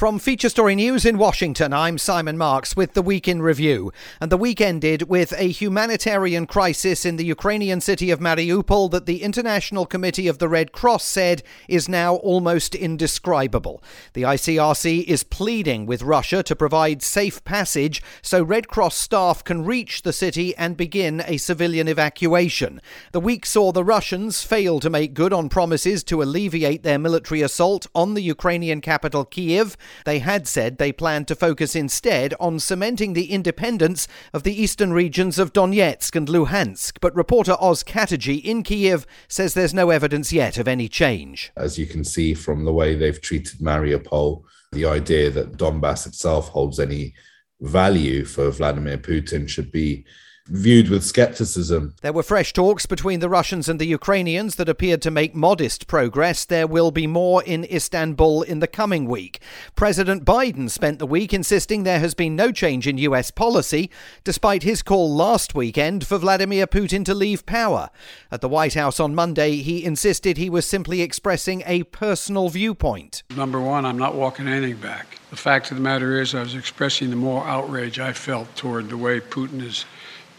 From Feature Story News in Washington, I'm Simon Marks with the Week in Review. And the week ended with a humanitarian crisis in the Ukrainian city of Mariupol that the International Committee of the Red Cross said is now almost indescribable. The ICRC is pleading with Russia to provide safe passage so Red Cross staff can reach the city and begin a civilian evacuation. The week saw the Russians fail to make good on promises to alleviate their military assault on the Ukrainian capital, Kiev. They had said they planned to focus instead on cementing the independence of the eastern regions of Donetsk and Luhansk. But reporter Oz Katerji in Kiev says there's no evidence yet of any change. As you can see from the way they've treated Mariupol, the idea that Donbass itself holds any value for Vladimir Putin should be viewed with skepticism. There were fresh talks between the Russians and the Ukrainians that appeared to make modest progress. There will be more in Istanbul in the coming week. President Biden spent the week insisting there has been no change in US policy, despite his call last weekend for Vladimir Putin to leave power. At the White House on Monday, he insisted he was simply expressing a personal viewpoint. Number one, I'm not walking anything back. The fact of the matter is, I was expressing the more outrage I felt toward the way Putin is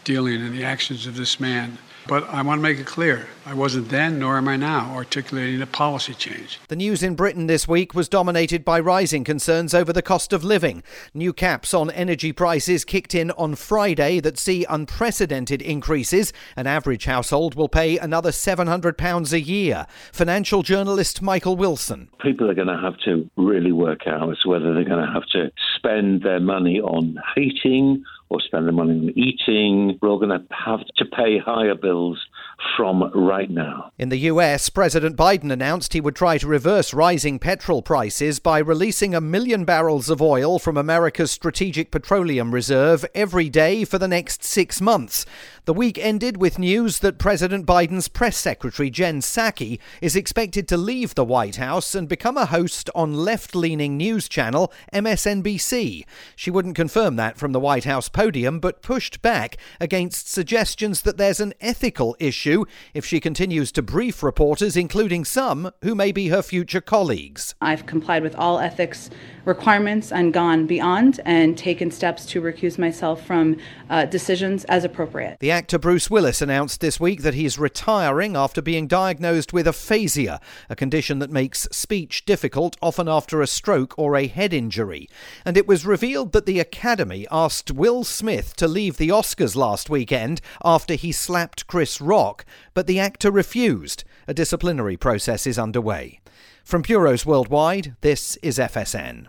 dealing in the actions of this man. But I want to make it clear I wasn't then, nor am I now, articulating a policy change. The news in Britain this week was dominated by rising concerns over the cost of living. New caps on energy prices kicked in on Friday that see unprecedented increases. An average household will pay another £700 a year. Financial journalist Michael Wilson. People are going to have to really work out whether they're going to have to spend their money on heating or spend the money on eating. We're all going to have to pay higher bills from right now. In the US, President Biden announced he would try to reverse rising petrol prices by releasing a million barrels of oil from America's Strategic Petroleum Reserve every day for the next six months. The week ended with news that President Biden's press secretary, Jen Psaki, is expected to leave the White House and become a host on left leaning news channel MSNBC. She wouldn't confirm that from the White House podium, but pushed back against suggestions that there's an ethical issue if she continues to brief reporters, including some who may be her future colleagues. I've complied with all ethics requirements and gone beyond and taken steps to recuse myself from uh, decisions as appropriate. The actor Bruce Willis announced this week that he's retiring after being diagnosed with aphasia, a condition that makes speech difficult, often after a stroke or a head injury. And it was revealed that the Academy asked Will Smith to leave the Oscars last weekend after he slapped Chris Rock, but the actor refused. A disciplinary process is underway. From Bureaus Worldwide, this is FSN.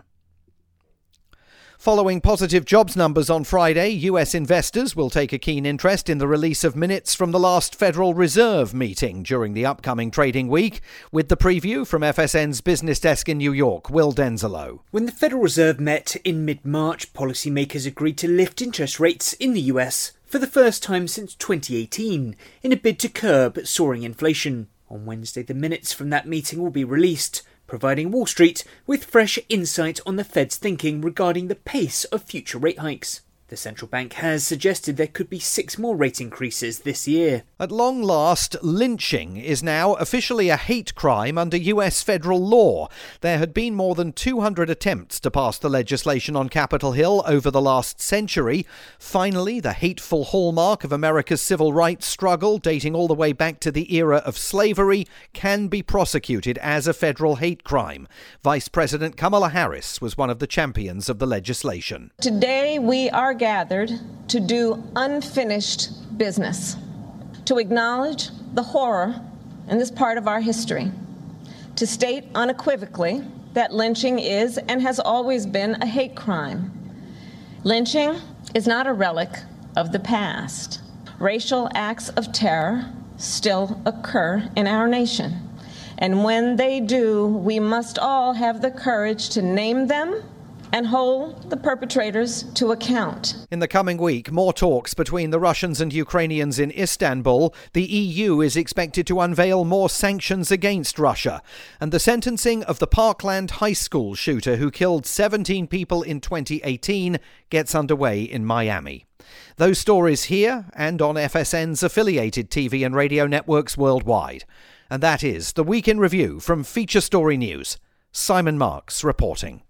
Following positive jobs numbers on Friday, US investors will take a keen interest in the release of minutes from the last Federal Reserve meeting during the upcoming trading week, with the preview from FSN's business desk in New York, Will Denzelo. When the Federal Reserve met in mid March, policymakers agreed to lift interest rates in the US for the first time since 2018 in a bid to curb soaring inflation. On Wednesday, the minutes from that meeting will be released providing Wall Street with fresh insight on the Fed's thinking regarding the pace of future rate hikes. The central bank has suggested there could be six more rate increases this year. At long last, lynching is now officially a hate crime under US federal law. There had been more than 200 attempts to pass the legislation on Capitol Hill over the last century. Finally, the hateful hallmark of America's civil rights struggle, dating all the way back to the era of slavery, can be prosecuted as a federal hate crime. Vice President Kamala Harris was one of the champions of the legislation. Today, we are are gathered to do unfinished business, to acknowledge the horror in this part of our history, to state unequivocally that lynching is and has always been a hate crime. Lynching is not a relic of the past. Racial acts of terror still occur in our nation. And when they do, we must all have the courage to name them and hold the perpetrators to account. In the coming week, more talks between the Russians and Ukrainians in Istanbul. The EU is expected to unveil more sanctions against Russia. And the sentencing of the Parkland High School shooter who killed 17 people in 2018 gets underway in Miami. Those stories here and on FSN's affiliated TV and radio networks worldwide. And that is the Week in Review from Feature Story News. Simon Marks reporting.